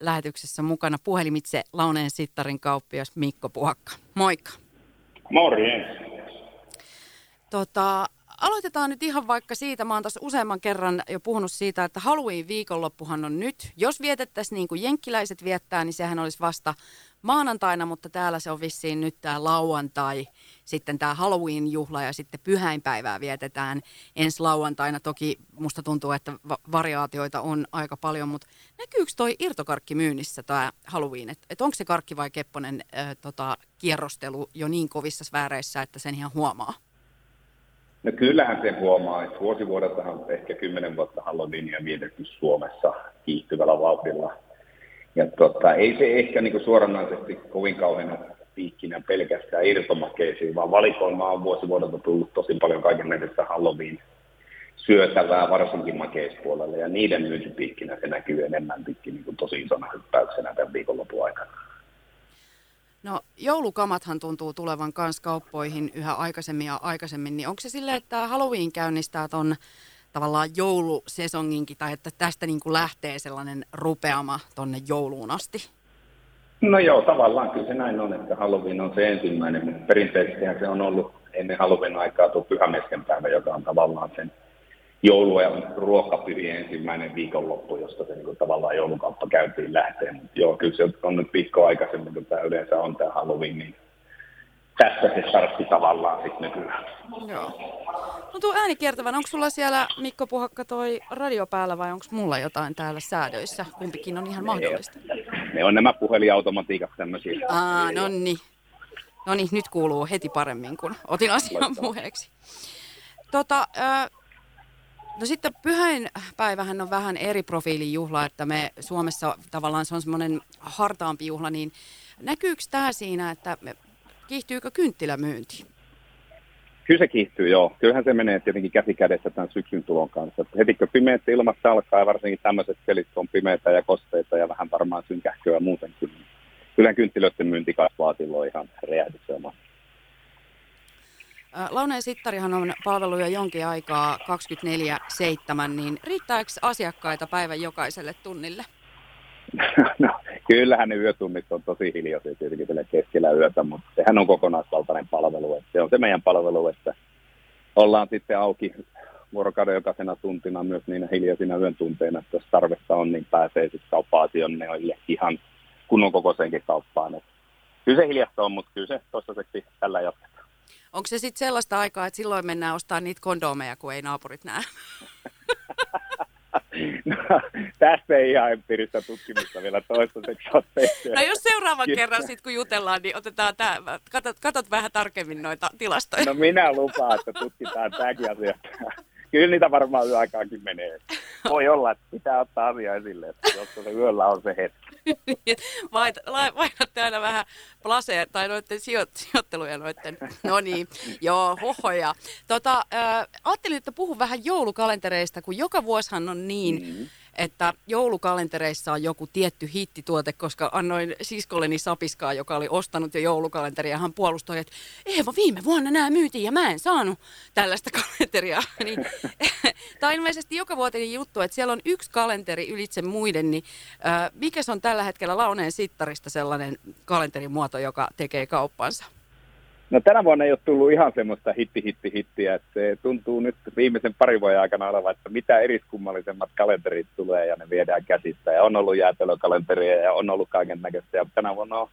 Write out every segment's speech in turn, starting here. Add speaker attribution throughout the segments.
Speaker 1: lähetyksessä mukana puhelimitse Launeen Sittarin kauppias Mikko Puhakka. Moikka.
Speaker 2: Morjens.
Speaker 1: Tota, aloitetaan nyt ihan vaikka siitä, mä oon tässä useamman kerran jo puhunut siitä, että Halloween viikonloppuhan on nyt. Jos vietettäisiin niin kuin jenkkiläiset viettää, niin sehän olisi vasta maanantaina, mutta täällä se on vissiin nyt tämä lauantai, sitten tämä Halloween-juhla ja sitten pyhäinpäivää vietetään ensi lauantaina. Toki musta tuntuu, että va- variaatioita on aika paljon, mutta näkyykö toi irtokarkki myynnissä tämä Halloween? Että et onko se karkki vai kepponen äh, tota, kierrostelu jo niin kovissa sfääreissä, että sen ihan huomaa?
Speaker 2: No kyllähän se huomaa, että vuosivuodeltahan ehkä kymmenen vuotta Halloweenia vietetty Suomessa kiihtyvällä vauhdilla. Ja tota, ei se ehkä niin suoranaisesti kovin kauheana piikkinä pelkästään irtomakeisiin, vaan valikoima on vuosivuodelta tullut tosi paljon kaiken näköistä Halloween syötävää, varsinkin makeispuolelle, ja niiden myyntipiikkinä se näkyy enemmän niin kuin tosi isona hyppäyksenä tämän viikonlopun aikana.
Speaker 1: No joulukamathan tuntuu tulevan kans kauppoihin yhä aikaisemmin ja aikaisemmin, niin onko se silleen, että Halloween käynnistää ton tavallaan joulusesonginkin, tai että tästä niin kuin lähtee sellainen rupeama tonne jouluun asti?
Speaker 2: No joo, tavallaan kyllä se näin on, että Halloween on se ensimmäinen, mutta perinteisesti se on ollut ennen Halloween aikaa tuo pyhämesken päivä, joka on tavallaan sen joulu- ja ruokapyhien ensimmäinen viikonloppu, josta se niin tavallaan joulukauppa käytiin lähteen. Mutta joo, kyllä se on nyt viikko aikaisemmin, kun tämä yleensä on tämä Halloween, niin tässä se startti tavallaan sitten nykyään.
Speaker 1: Joo. No tuo ääni kiertävän, onko sulla siellä Mikko Puhakka toi radio päällä vai onko mulla jotain täällä säädöissä? Kumpikin on ihan mahdollista.
Speaker 2: Ne on nämä puheliautomatiikat tämmöisiä.
Speaker 1: Aa, no niin. No niin, nyt kuuluu heti paremmin, kun otin asian puheeksi. Tota, No sitten pyhäinpäivähän on vähän eri profiilin juhla, että me Suomessa tavallaan se on semmoinen hartaampi juhla, niin näkyykö tämä siinä, että kiihtyykö kynttilämyynti?
Speaker 2: Kyllä se kiihtyy, joo. Kyllähän se menee tietenkin käsi kädessä tämän syksyn tulon kanssa. Heti kun pimeät ilmat alkaa ja varsinkin tämmöiset kelit on pimeitä ja kosteita ja vähän varmaan synkähköä muutenkin. Kyllä kynttilöiden myynti kasvaa silloin ihan räjähdykseenomaisesti.
Speaker 1: Launeen Sittarihan on palvelu jo jonkin aikaa 24-7, niin riittääkö asiakkaita päivän jokaiselle tunnille?
Speaker 2: No, kyllähän ne yötunnit on tosi hiljaisia tietenkin keskellä yötä, mutta sehän on kokonaisvaltainen palvelu. Että se on se meidän palvelu, että ollaan sitten auki vuorokauden jokaisena tuntina myös niin hiljaisina yön tunteina, että jos tarvetta on, niin pääsee sitten kauppa-asioille ihan kunnon kokoisenkin kauppaan. Että kyllä se hiljasta on, mutta kyllä se toistaiseksi tällä jatketaan.
Speaker 1: Onko se sitten sellaista aikaa, että silloin mennään ostamaan niitä kondomeja, kun ei naapurit näe?
Speaker 2: Tästä ei ihan empiiristä tutkimusta vielä toistaiseksi ole tehty.
Speaker 1: No jos seuraavan kerran sitten kun jutellaan, niin otetaan tämä, katot, katot vähän tarkemmin noita tilastoja.
Speaker 2: No minä lupaan, että tutkitaan tämäkin asia. Kyllä niitä varmaan yöaikaakin menee. Voi olla, että pitää ottaa asia esille, että jos se yöllä on se hetki.
Speaker 1: Vaihdatte aina vähän plaseja tai noiden sijoitteluja noiden. No niin, joo, hohoja. Tota, äh, ajattelin, että puhun vähän joulukalentereista, kun joka vuosihan on niin, mm-hmm että joulukalentereissa on joku tietty hittituote, koska annoin siskolleni Sapiskaa, joka oli ostanut jo joulukalenteria, ja hän puolustoi, että Eeva, viime vuonna nämä myytiin ja mä en saanut tällaista kalenteria. niin, Tämä on ilmeisesti joka vuotinen juttu, että siellä on yksi kalenteri ylitse muiden, niin äh, mikä on tällä hetkellä Launeen Sittarista sellainen kalenterimuoto, joka tekee kauppansa?
Speaker 2: No tänä vuonna ei ole tullut ihan semmoista hitti, hitti, hittiä, että se tuntuu nyt viimeisen parin vuoden aikana olevan, että mitä eriskummallisemmat kalenterit tulee ja ne viedään käsistä. Ja on ollut jäätelökalenteria ja on ollut kaiken näköistä. Ja tänä vuonna on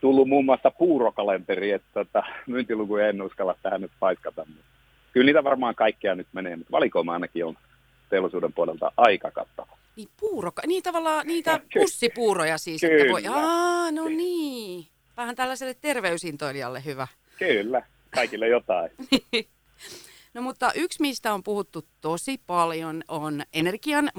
Speaker 2: tullut muun muassa puurokalenteri, että tota, myyntiluku en uskalla tähän nyt paiskata. Kyllä niitä varmaan kaikkea nyt menee, mutta valikoima ainakin on teollisuuden puolelta aika kattava.
Speaker 1: Niin puuroka, niin tavallaan niitä pussipuuroja siis.
Speaker 2: Kyllä. Että
Speaker 1: voi, aa, no niin. Vähän tällaiselle terveysintoilijalle hyvä.
Speaker 2: Kyllä, kaikille jotain.
Speaker 1: no mutta yksi, mistä on puhuttu tosi paljon, on energian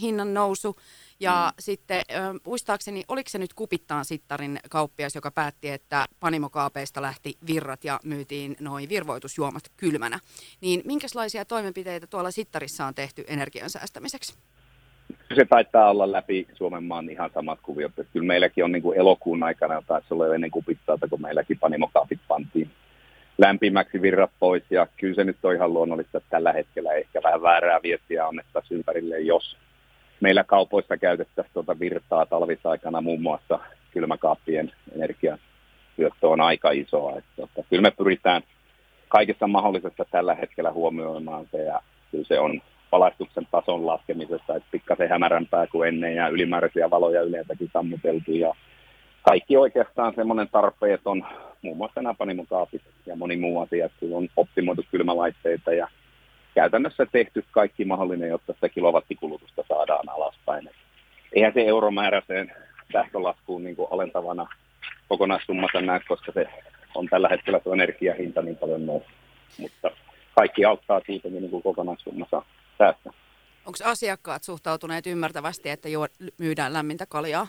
Speaker 1: hinnan nousu. Ja mm. sitten muistaakseni, oliko se nyt Kupittaan Sittarin kauppias, joka päätti, että panimokaapeista lähti virrat ja myytiin noin virvoitusjuomat kylmänä. Niin minkälaisia toimenpiteitä tuolla Sittarissa on tehty energian säästämiseksi?
Speaker 2: Se taitaa olla läpi Suomen maan ihan samat kuviot. Että kyllä meilläkin on niin kuin elokuun aikana taisi olla ennen kupittaata, kun meilläkin panimokaapit pantiin lämpimäksi virrat pois. Ja kyllä se nyt on ihan luonnollista, että tällä hetkellä ehkä vähän väärää viestiä annettaisiin ympärille, jos meillä kaupoissa käytettäisiin tuota virtaa talvisaikana muun muassa kylmäkaappien energiasyöttö on aika isoa. Että, että, kyllä me pyritään kaikessa mahdollisessa tällä hetkellä huomioimaan se ja kyllä se on valaistuksen tason laskemisessa, että pikkasen hämärämpää kuin ennen ja ylimääräisiä valoja yleensäkin sammuteltu ja kaikki oikeastaan semmoinen tarpeeton, muun muassa nämä panimukaapit ja moni muu asia, että on optimoitu kylmälaitteita ja käytännössä tehty kaikki mahdollinen, jotta sitä kilowattikulutusta saadaan alaspäin. Eihän se euromääräiseen sähkölaskuun niin kuin alentavana kokonaissummassa näe, koska se on tällä hetkellä tuo energiahinta niin paljon noussut. Mutta kaikki auttaa siitä niin kuin kokonaissummassa.
Speaker 1: Onko asiakkaat suhtautuneet ymmärtävästi, että juo, myydään lämmintä kaljaa?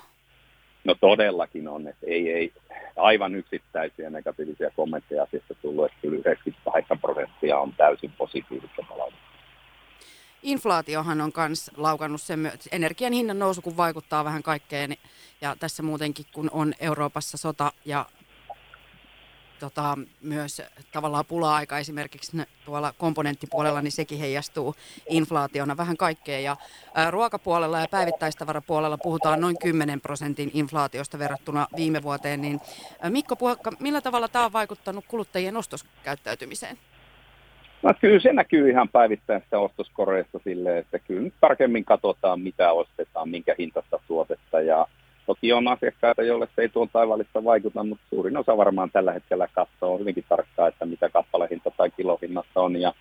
Speaker 2: No todellakin on, että ei, ei aivan yksittäisiä negatiivisia kommentteja asiasta tullut, että kyllä 98 prosenttia on täysin positiivista palautetta.
Speaker 1: Inflaatiohan on myös laukannut sen, energian hinnan nousu, kun vaikuttaa vähän kaikkeen ja tässä muutenkin, kun on Euroopassa sota ja tota, myös tavallaan pula-aika esimerkiksi tuolla komponenttipuolella, niin sekin heijastuu inflaationa vähän kaikkeen. Ja ää, ruokapuolella ja päivittäistavarapuolella puhutaan noin 10 prosentin inflaatiosta verrattuna viime vuoteen. Niin, ää, Mikko Puhakka, millä tavalla tämä on vaikuttanut kuluttajien ostoskäyttäytymiseen?
Speaker 2: No kyllä se näkyy ihan päivittäistä ostoskoreista silleen, että kyllä nyt tarkemmin katsotaan, mitä ostetaan, minkä hintasta tuotetta ja Toki on asiakkaita, joille se ei tuon taivaallista vaikuta, mutta suurin osa varmaan tällä hetkellä katsoo hyvinkin tarkkaan, että mitä kappalehinta tai kilohinnasta on. Ja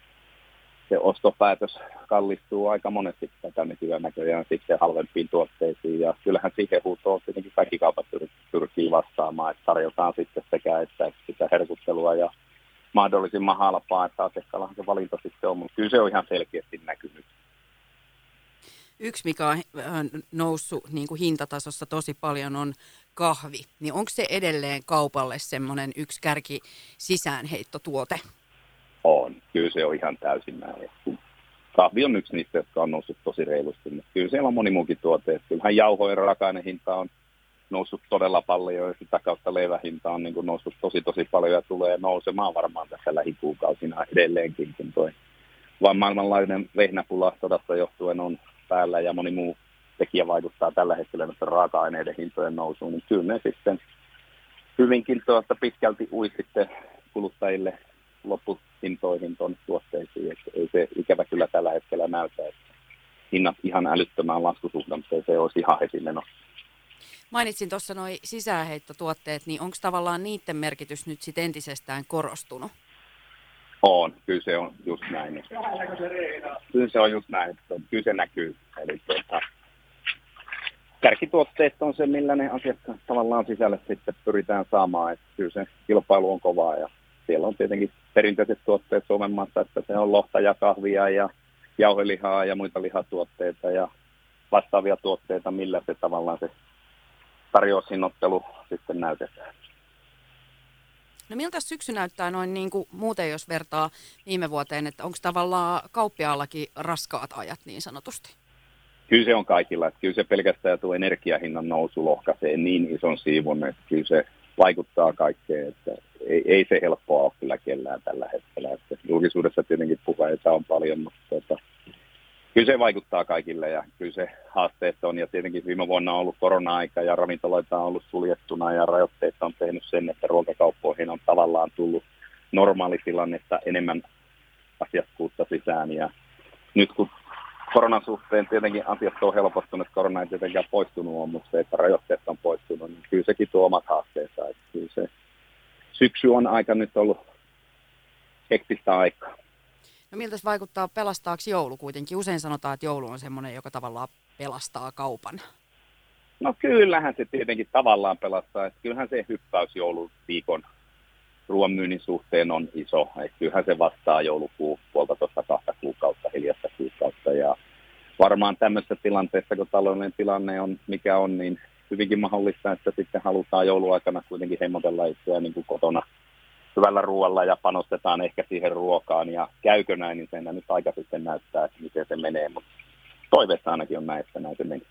Speaker 2: se ostopäätös kallistuu aika monesti tätä nykyään näköjään sitten halvempiin tuotteisiin. Ja kyllähän siihen huutoon tietenkin kaikki kaupat pyrkii vastaamaan, että tarjotaan sitten sekä että sitä herkuttelua ja mahdollisimman halpaa, että asiakkaallahan se valinta sitten on, mutta kyllä se on ihan selkeästi näkynyt.
Speaker 1: Yksi, mikä on noussut niin kuin hintatasossa tosi paljon, on kahvi. Niin onko se edelleen kaupalle semmoinen yksi kärki sisäänheittotuote?
Speaker 2: On. Kyllä se on ihan täysin näin. Kahvi on yksi niistä, jotka on noussut tosi reilusti. Kyllä siellä on moni muukin tuote. Kyllähän jauhojen raaka-ainehinta on noussut todella paljon ja sitä kautta leivähinta on niin kuin noussut tosi tosi paljon ja tulee nousemaan varmaan tässä lähikuukausina edelleenkin, toi vaan maailmanlainen vehnäpula sodasta johtuen on päällä ja moni muu tekijä vaikuttaa tällä hetkellä raaka-aineiden hintojen nousuun, niin kyllä ne sitten hyvinkin tuosta pitkälti ui sitten kuluttajille loppuhintoihin tuonne tuotteisiin. Että ei se ikävä kyllä tällä hetkellä näytä, että hinnat ihan älyttömään laskusuhdanteeseen olisi ihan heti menossa.
Speaker 1: Mainitsin tuossa nuo sisäänheittotuotteet, niin onko tavallaan niiden merkitys nyt sitten entisestään korostunut?
Speaker 2: On, kyllä se on just näin. Kyllä se on just näin, kyllä se näkyy. Eli tuota, kärkituotteet on se, millä ne asiakkaat tavallaan sisälle sitten pyritään saamaan. Että kyllä se kilpailu on kovaa ja siellä on tietenkin perinteiset tuotteet Suomen maassa, että se on lohta ja kahvia ja jauhelihaa ja muita lihatuotteita ja vastaavia tuotteita, millä se tavallaan se tarjousinnottelu sitten näytetään.
Speaker 1: No miltä syksy näyttää noin niin kuin muuten, jos vertaa viime vuoteen, että onko tavallaan kauppiaallakin raskaat ajat niin sanotusti?
Speaker 2: Kyllä se on kaikilla. Että kyllä se pelkästään tuo energiahinnan nousu lohkaisee niin ison siivun, että kyllä se vaikuttaa kaikkeen. Että ei, ei se helppoa ole kyllä kellään tällä hetkellä. Että julkisuudessa tietenkin puheita on paljon, mutta tuota, kyllä se vaikuttaa kaikille ja kyllä se haasteet on. Ja tietenkin viime vuonna on ollut korona-aika ja ravintoloita on ollut suljettuna ja rajoitteet on tehnyt sen, että ruokakauppoihin on tavallaan tullut normaalitilannetta enemmän asiakkuutta sisään. Ja nyt kun koronan suhteen tietenkin asiat on helpottunut, korona ei tietenkään poistunut on, mutta se, että rajoitteet on poistunut, niin kyllä sekin tuo omat haasteensa. Kyllä se syksy on aika nyt ollut hektistä aikaa.
Speaker 1: No miltä se vaikuttaa pelastaaksi joulu kuitenkin? Usein sanotaan, että joulu on semmoinen, joka tavallaan pelastaa kaupan.
Speaker 2: No kyllähän se tietenkin tavallaan pelastaa. Että kyllähän se hyppäys jouluviikon ruoanmyynnin suhteen on iso. Että kyllähän se vastaa joulukuu puolta tuosta kahta kuukautta, hiljasta kuukautta. Ja varmaan tämmöisessä tilanteessa, kun taloudellinen tilanne on mikä on, niin hyvinkin mahdollista, että sitten halutaan jouluaikana kuitenkin hemmotella itseään niin kuin kotona hyvällä ruoalla ja panostetaan ehkä siihen ruokaan. Ja käykö näin, niin sen nyt aika sitten näyttää, että miten se menee. Mutta toiveessa ainakin on näin, että näin se menee.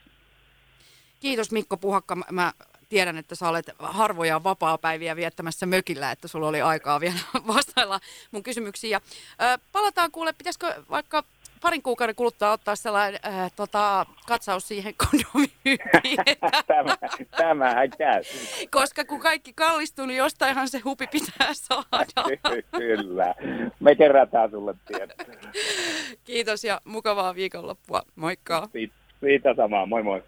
Speaker 1: Kiitos Mikko Puhakka. Mä tiedän, että sä olet harvoja vapaa-päiviä viettämässä mökillä, että sulla oli aikaa vielä vastailla mun kysymyksiin. Ja, ö, palataan kuule, pitäisikö vaikka parin kuukauden kuluttua ottaa sellainen äh, tota, katsaus siihen kondomimyyntiin.
Speaker 2: Tämä, tämähän käy.
Speaker 1: Koska kun kaikki kallistuu, niin jostainhan se hupi pitää saada.
Speaker 2: Kyllä. Me kerätään sulle tiedot.
Speaker 1: Kiitos ja mukavaa viikonloppua. Moikka.
Speaker 2: Siitä, siitä samaa. Moi moi.